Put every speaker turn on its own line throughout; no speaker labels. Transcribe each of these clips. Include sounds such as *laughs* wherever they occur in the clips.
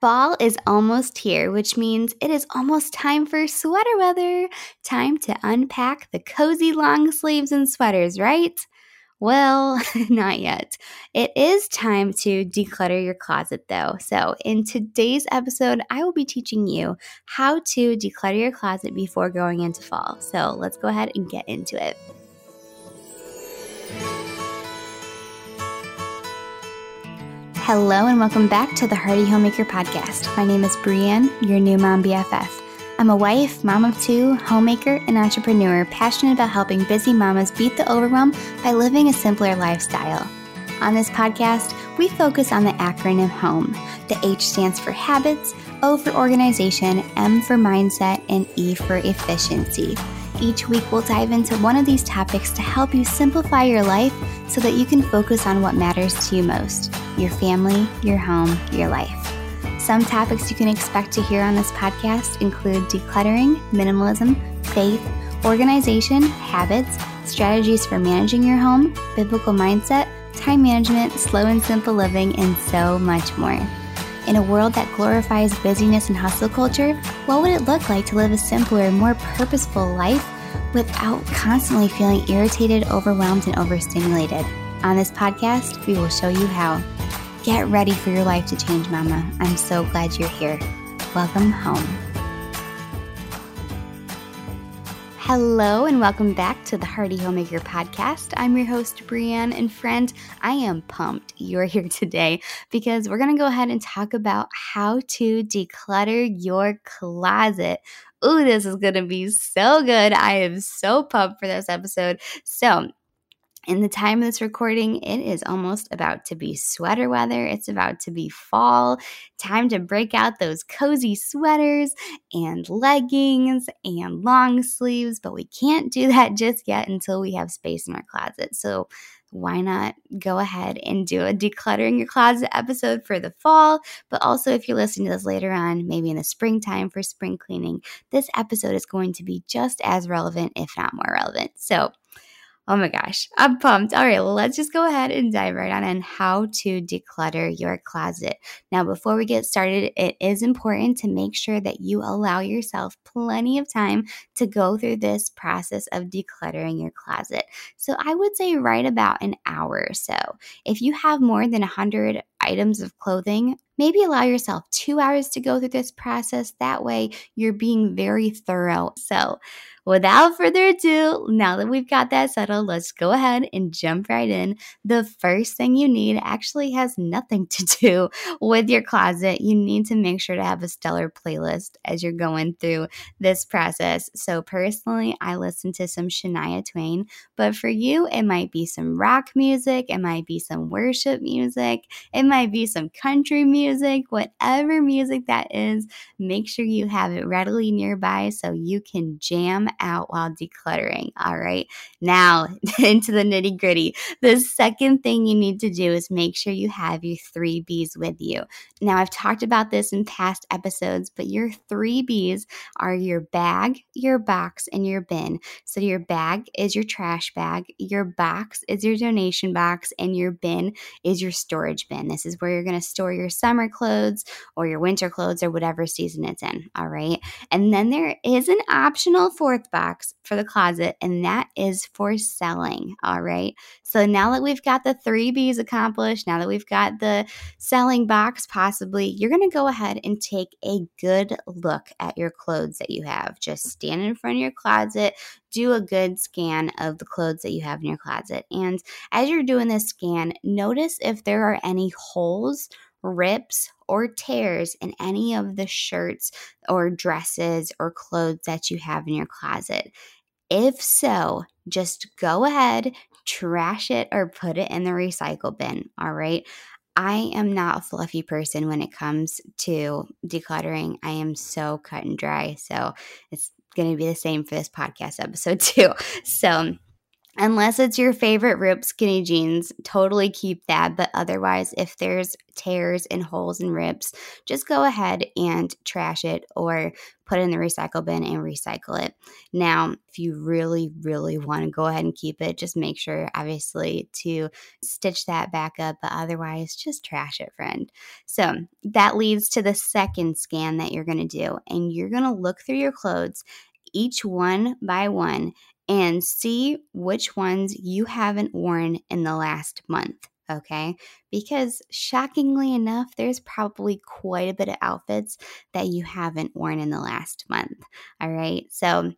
Fall is almost here, which means it is almost time for sweater weather. Time to unpack the cozy long sleeves and sweaters, right? Well, *laughs* not yet. It is time to declutter your closet though. So, in today's episode, I will be teaching you how to declutter your closet before going into fall. So, let's go ahead and get into it. Hello, and welcome back to the Hearty Homemaker Podcast. My name is Brienne, your new mom BFF. I'm a wife, mom of two, homemaker, and entrepreneur passionate about helping busy mamas beat the overwhelm by living a simpler lifestyle. On this podcast, we focus on the acronym HOME. The H stands for habits, O for organization, M for mindset, and E for efficiency. Each week, we'll dive into one of these topics to help you simplify your life so that you can focus on what matters to you most your family, your home, your life. Some topics you can expect to hear on this podcast include decluttering, minimalism, faith, organization, habits, strategies for managing your home, biblical mindset, time management, slow and simple living, and so much more. In a world that glorifies busyness and hustle culture, what would it look like to live a simpler, more purposeful life without constantly feeling irritated, overwhelmed, and overstimulated? On this podcast, we will show you how. Get ready for your life to change, Mama. I'm so glad you're here. Welcome home. Hello, and welcome back to the Hearty Homemaker Podcast. I'm your host, Brienne, and friend, I am pumped you're here today because we're going to go ahead and talk about how to declutter your closet. Ooh, this is going to be so good. I am so pumped for this episode. So, in the time of this recording, it is almost about to be sweater weather. It's about to be fall. Time to break out those cozy sweaters and leggings and long sleeves, but we can't do that just yet until we have space in our closet. So, why not go ahead and do a decluttering your closet episode for the fall? But also, if you're listening to this later on, maybe in the springtime for spring cleaning, this episode is going to be just as relevant, if not more relevant. So, Oh my gosh, I'm pumped. All right, let's just go ahead and dive right on in how to declutter your closet. Now, before we get started, it is important to make sure that you allow yourself plenty of time to go through this process of decluttering your closet. So, I would say right about an hour or so. If you have more than 100 items of clothing, maybe allow yourself two hours to go through this process. That way, you're being very thorough. So, without further ado, now that we've got that settled, let's go ahead and jump right in. The first thing you need actually has nothing *laughs* to do with your closet. You need to make sure to have a stellar playlist as you're going through this process. So, personally, I listen to some Shania Twain, but for you, it might be some rock music, it might be some worship music, it might be some country music, whatever music that is, make sure you have it readily nearby so you can jam out while decluttering. All right. Now, *laughs* into the nitty gritty. The second thing you need to do is make sure you have your three B's with you. Now, I've talked about this in past episodes, but your three B's are your bag, your box, and your bin. So, your bag is your trash bag, your box is your donation box, and your bin is your storage bin. This is where you're going to store your summer clothes or your winter clothes or whatever season it's in. All right. And then there is an optional fourth box for the closet, and that is for selling. All right. So now that we've got the three B's accomplished, now that we've got the selling box, possibly, you're going to go ahead and take a good look at your clothes that you have. Just stand in front of your closet, do a good scan of the clothes that you have in your closet. And as you're doing this scan, notice if there are any holes rips or tears in any of the shirts or dresses or clothes that you have in your closet. If so, just go ahead, trash it, or put it in the recycle bin. All right. I am not a fluffy person when it comes to decluttering. I am so cut and dry. So it's going to be the same for this podcast episode, *laughs* too. So, Unless it's your favorite ripped skinny jeans, totally keep that. But otherwise, if there's tears and holes and rips, just go ahead and trash it or put it in the recycle bin and recycle it. Now, if you really, really want to go ahead and keep it, just make sure, obviously, to stitch that back up. But otherwise, just trash it, friend. So that leads to the second scan that you're going to do. And you're going to look through your clothes each one by one and see which ones you haven't worn in the last month. Okay, because shockingly enough, there's probably quite a bit of outfits that you haven't worn in the last month. All right, so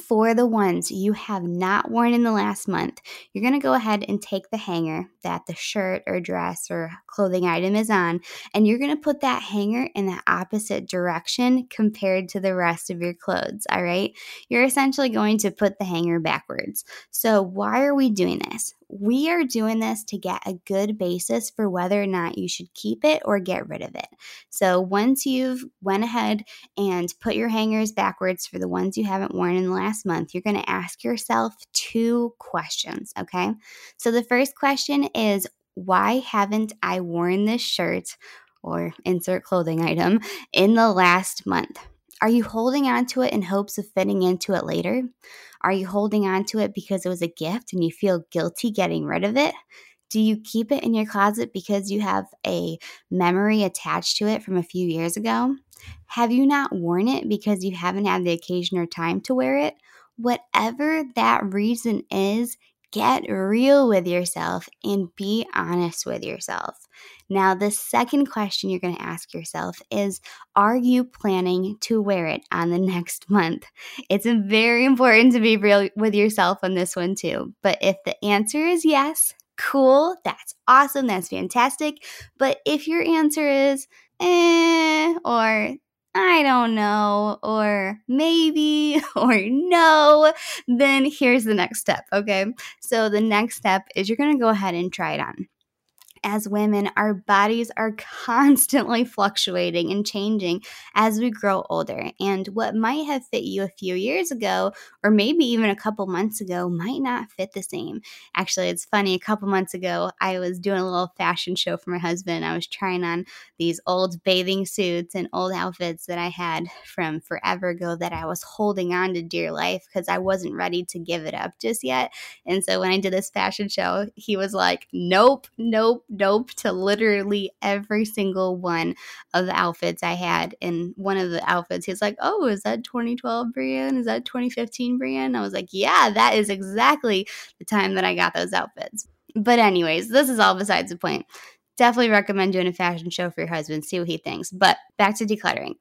for the ones you have not worn in the last month, you're going to go ahead and take the hanger that the shirt or dress or clothing item is on, and you're going to put that hanger in the opposite direction compared to the rest of your clothes. All right. You're essentially going to put the hanger backwards. So, why are we doing this? We are doing this to get a good basis for whether or not you should keep it or get rid of it. So once you've went ahead and put your hangers backwards for the ones you haven't worn in the last month, you're going to ask yourself two questions, okay? So the first question is why haven't I worn this shirt or insert clothing item in the last month? Are you holding on to it in hopes of fitting into it later? Are you holding on to it because it was a gift and you feel guilty getting rid of it? Do you keep it in your closet because you have a memory attached to it from a few years ago? Have you not worn it because you haven't had the occasion or time to wear it? Whatever that reason is, get real with yourself and be honest with yourself. Now, the second question you're going to ask yourself is Are you planning to wear it on the *laughs* next month? It's very important to be real with yourself on this one, too. But if the answer is yes, cool, that's awesome, that's fantastic. But if your answer is eh, or I don't know, or maybe, *laughs* or no, then here's the next step, okay? So the next step is you're gonna go ahead and try it on as women, our bodies are *laughs* constantly fluctuating and changing as we grow older. And what might have fit you a few years ago, or maybe even a couple months ago, might not fit the same. Actually, it's funny. A couple months ago, I was doing a little fashion show for my husband. I was trying on these old bathing suits and old outfits that I had from forever ago that I was holding on to dear life because I wasn't ready to give it up just yet. And so when I did this fashion show, he was like, Nope, nope dope to literally every single one of the outfits I had. And one of the outfits, he's like, Oh, is that 2012 Brienne? Is that 2015 Brienne? I was like, Yeah, that is exactly the time that I got those outfits. But, anyways, this is all besides the point definitely recommend doing a fashion show for your husband, see what he thinks. But back to decluttering.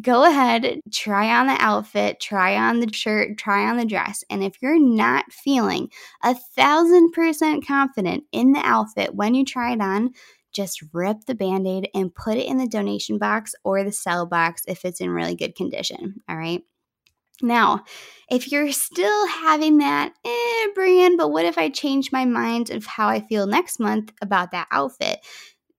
Go ahead, try on the outfit, try on the shirt, try on the dress. And if you're not feeling a thousand percent confident in the outfit when you try it on, just rip the band aid and put it in the donation box or the sell box if it's in really good condition. All right. Now, if you're still having that, eh, Brian, but what if I change my mind of how I feel next month about that outfit?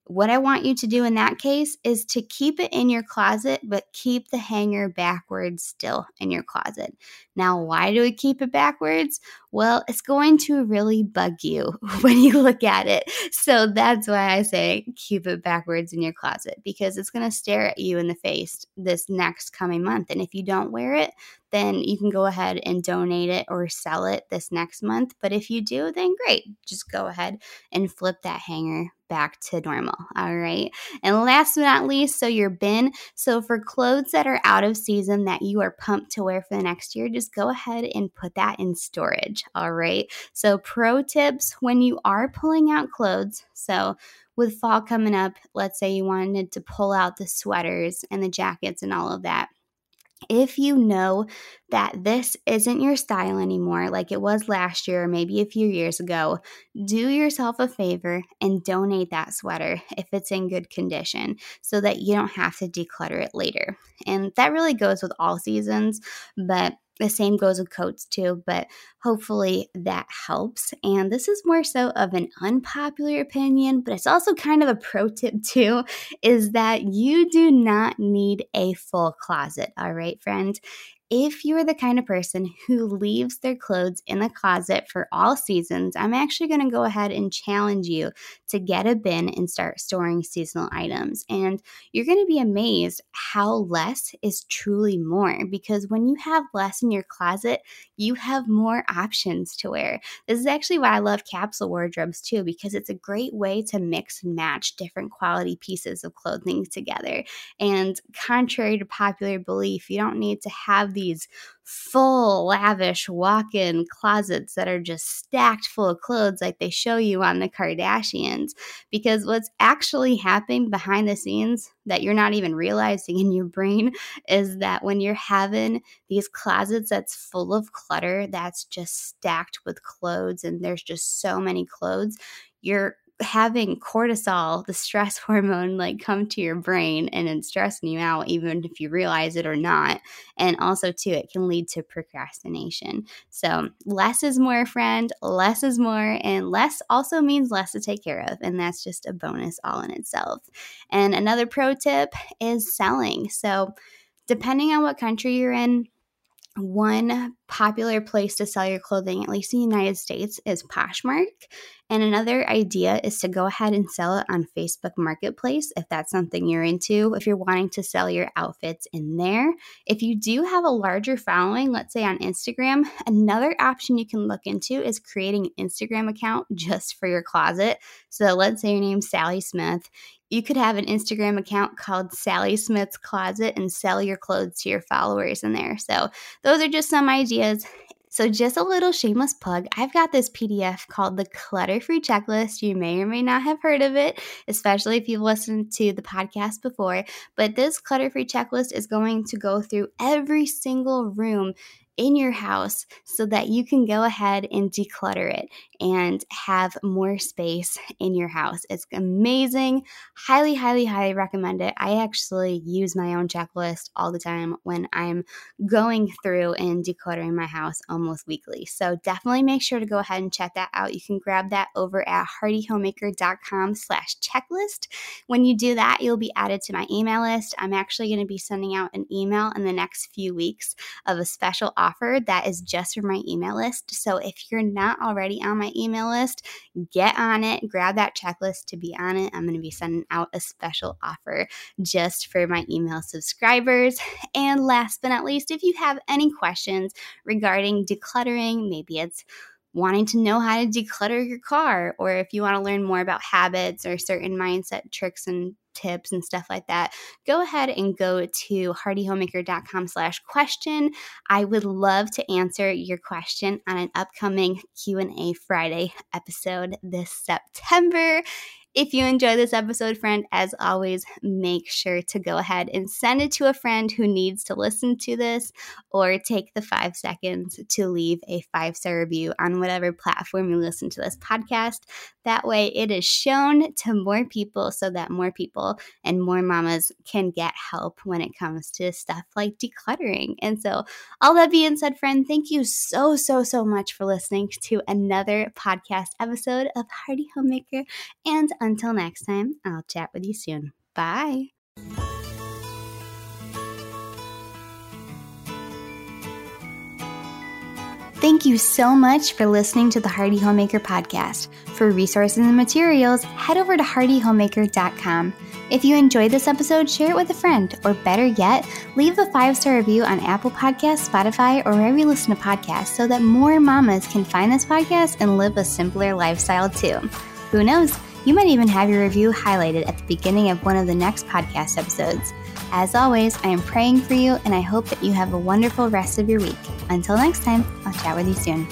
What I want you to do in that case is to keep it in your closet, but keep the hanger backwards still in your closet. Now, why do we keep it backwards? Well, it's going to really bug you *laughs* when you look at it. So that's why I say keep it backwards in your closet because it's going to stare at you in the face this next coming month. And if you don't wear it, then you can go ahead and donate it or sell it this next month. But if you do, then great. Just go ahead and flip that hanger back to normal. All right. And last but not least, so your bin. So for clothes that are out of season that you are pumped to wear for the next year, just go ahead and put that in storage. All right. So, pro tips when you are pulling out clothes. So, with fall coming up, let's say you wanted to pull out the sweaters and the jackets and all of that if you know that this isn't your style anymore, like it was last year or maybe a few years ago, do yourself a favor and donate that sweater if it's in good condition so that you don't have to declutter it later. And that really goes with all seasons, but the same goes with coats too, but hopefully that helps. And this is more so of an unpopular opinion, but it's also kind of a pro tip *laughs* too is that you do not need a full closet. All right, friend if you're the kind of person who leaves their clothes in the closet for all seasons, I'm actually going to go ahead and challenge you to get a bin and start storing seasonal items. And you're going to be amazed how less is truly more because when you have less in your closet, you have more options to wear. This is actually why I love capsule wardrobes too, because it's a great way to mix and match different quality pieces of clothing together. And contrary to popular belief, you don't need to have these full, lavish walk in closets that are just stacked full of clothes like they show you on the Kardashians. Because what's actually happening behind the scenes that you're not even realizing in your brain is that when you're having these closets that's full of clutter, that's just stacked with clothes, and there's just so many clothes, you're having cortisol, the stress *laughs* hormone, like come to your brain and it's stressing you out, even if you realize it or not. And also, too, it can lead to procrastination. So, less is more, friend. Less is more. And less also means less to take care of. And that's just a bonus all in itself. And another pro tip is selling. So, depending on what country you're in, one popular place to sell your clothing, at least in the United States, is Poshmark. And another idea is to go ahead and sell it on Facebook Marketplace if that's something you're into, if you're wanting to sell your outfits in there. If you do have a larger following, let's say on Instagram, another option you can look into is creating an Instagram account just for your closet. So let's say your name's Sally Smith you could have an Instagram account called Sally Smith's Closet and sell your clothes to your followers in there. So, those are just some ideas. So, just a little shameless plug I've got this PDF called the Clutter Free Checklist. You may or may not have heard of it, especially if you've listened to the podcast before. But this Clutter Free Checklist is going to go through every single room in your house so that you can go ahead and declutter it and have more space in your house. It's amazing. Highly, highly, highly recommend it. I actually use my own checklist all the time when I'm going through and decluttering my house almost weekly. So definitely make sure to go ahead and check that out. You can grab that over at heartyhomemaker.com slash checklist. When you do that, you'll be added to my email list. I'm actually going to be sending out an email in the next few weeks of a special offer that is just for my email list. So if you're not already on my email list, get on it, grab that checklist to be on it. I'm going to be sending out a special offer just for my email subscribers. And last but not least, if you have any questions regarding decluttering, maybe it's wanting to know how to declutter your car, or if you want to learn more about habits or certain mindset tricks and tips and stuff like that, go ahead and go to heartyhomemaker.com slash question. I would love to answer your question on an upcoming Q&A Friday episode this September. If you enjoy this episode, friend, as always, make sure to go ahead and send it to a friend who needs to listen to this or take the five seconds to leave a five star review on whatever platform you listen to this podcast. That way, it is shown to more people so that more people and more mamas can get help when it comes to stuff like decluttering. And so, all that being said, friend, thank you so, so, so much for listening to another podcast episode of Hearty Homemaker. And until next time, I'll chat with you soon. Bye. Thank you so much for listening to the Hearty Homemaker podcast. For resources and materials, head over to heartyhomemaker.com. If you enjoyed this episode, share it with a friend, or better yet, leave a five star review on Apple Podcasts, Spotify, or wherever you listen to podcasts so that more mamas can find this podcast and live a simpler lifestyle too. Who knows? You might even have your review highlighted at the beginning of one of the next podcast episodes. As always, I am praying for you and I hope that you have a wonderful rest of your week. Until next time, I'll chat with you soon.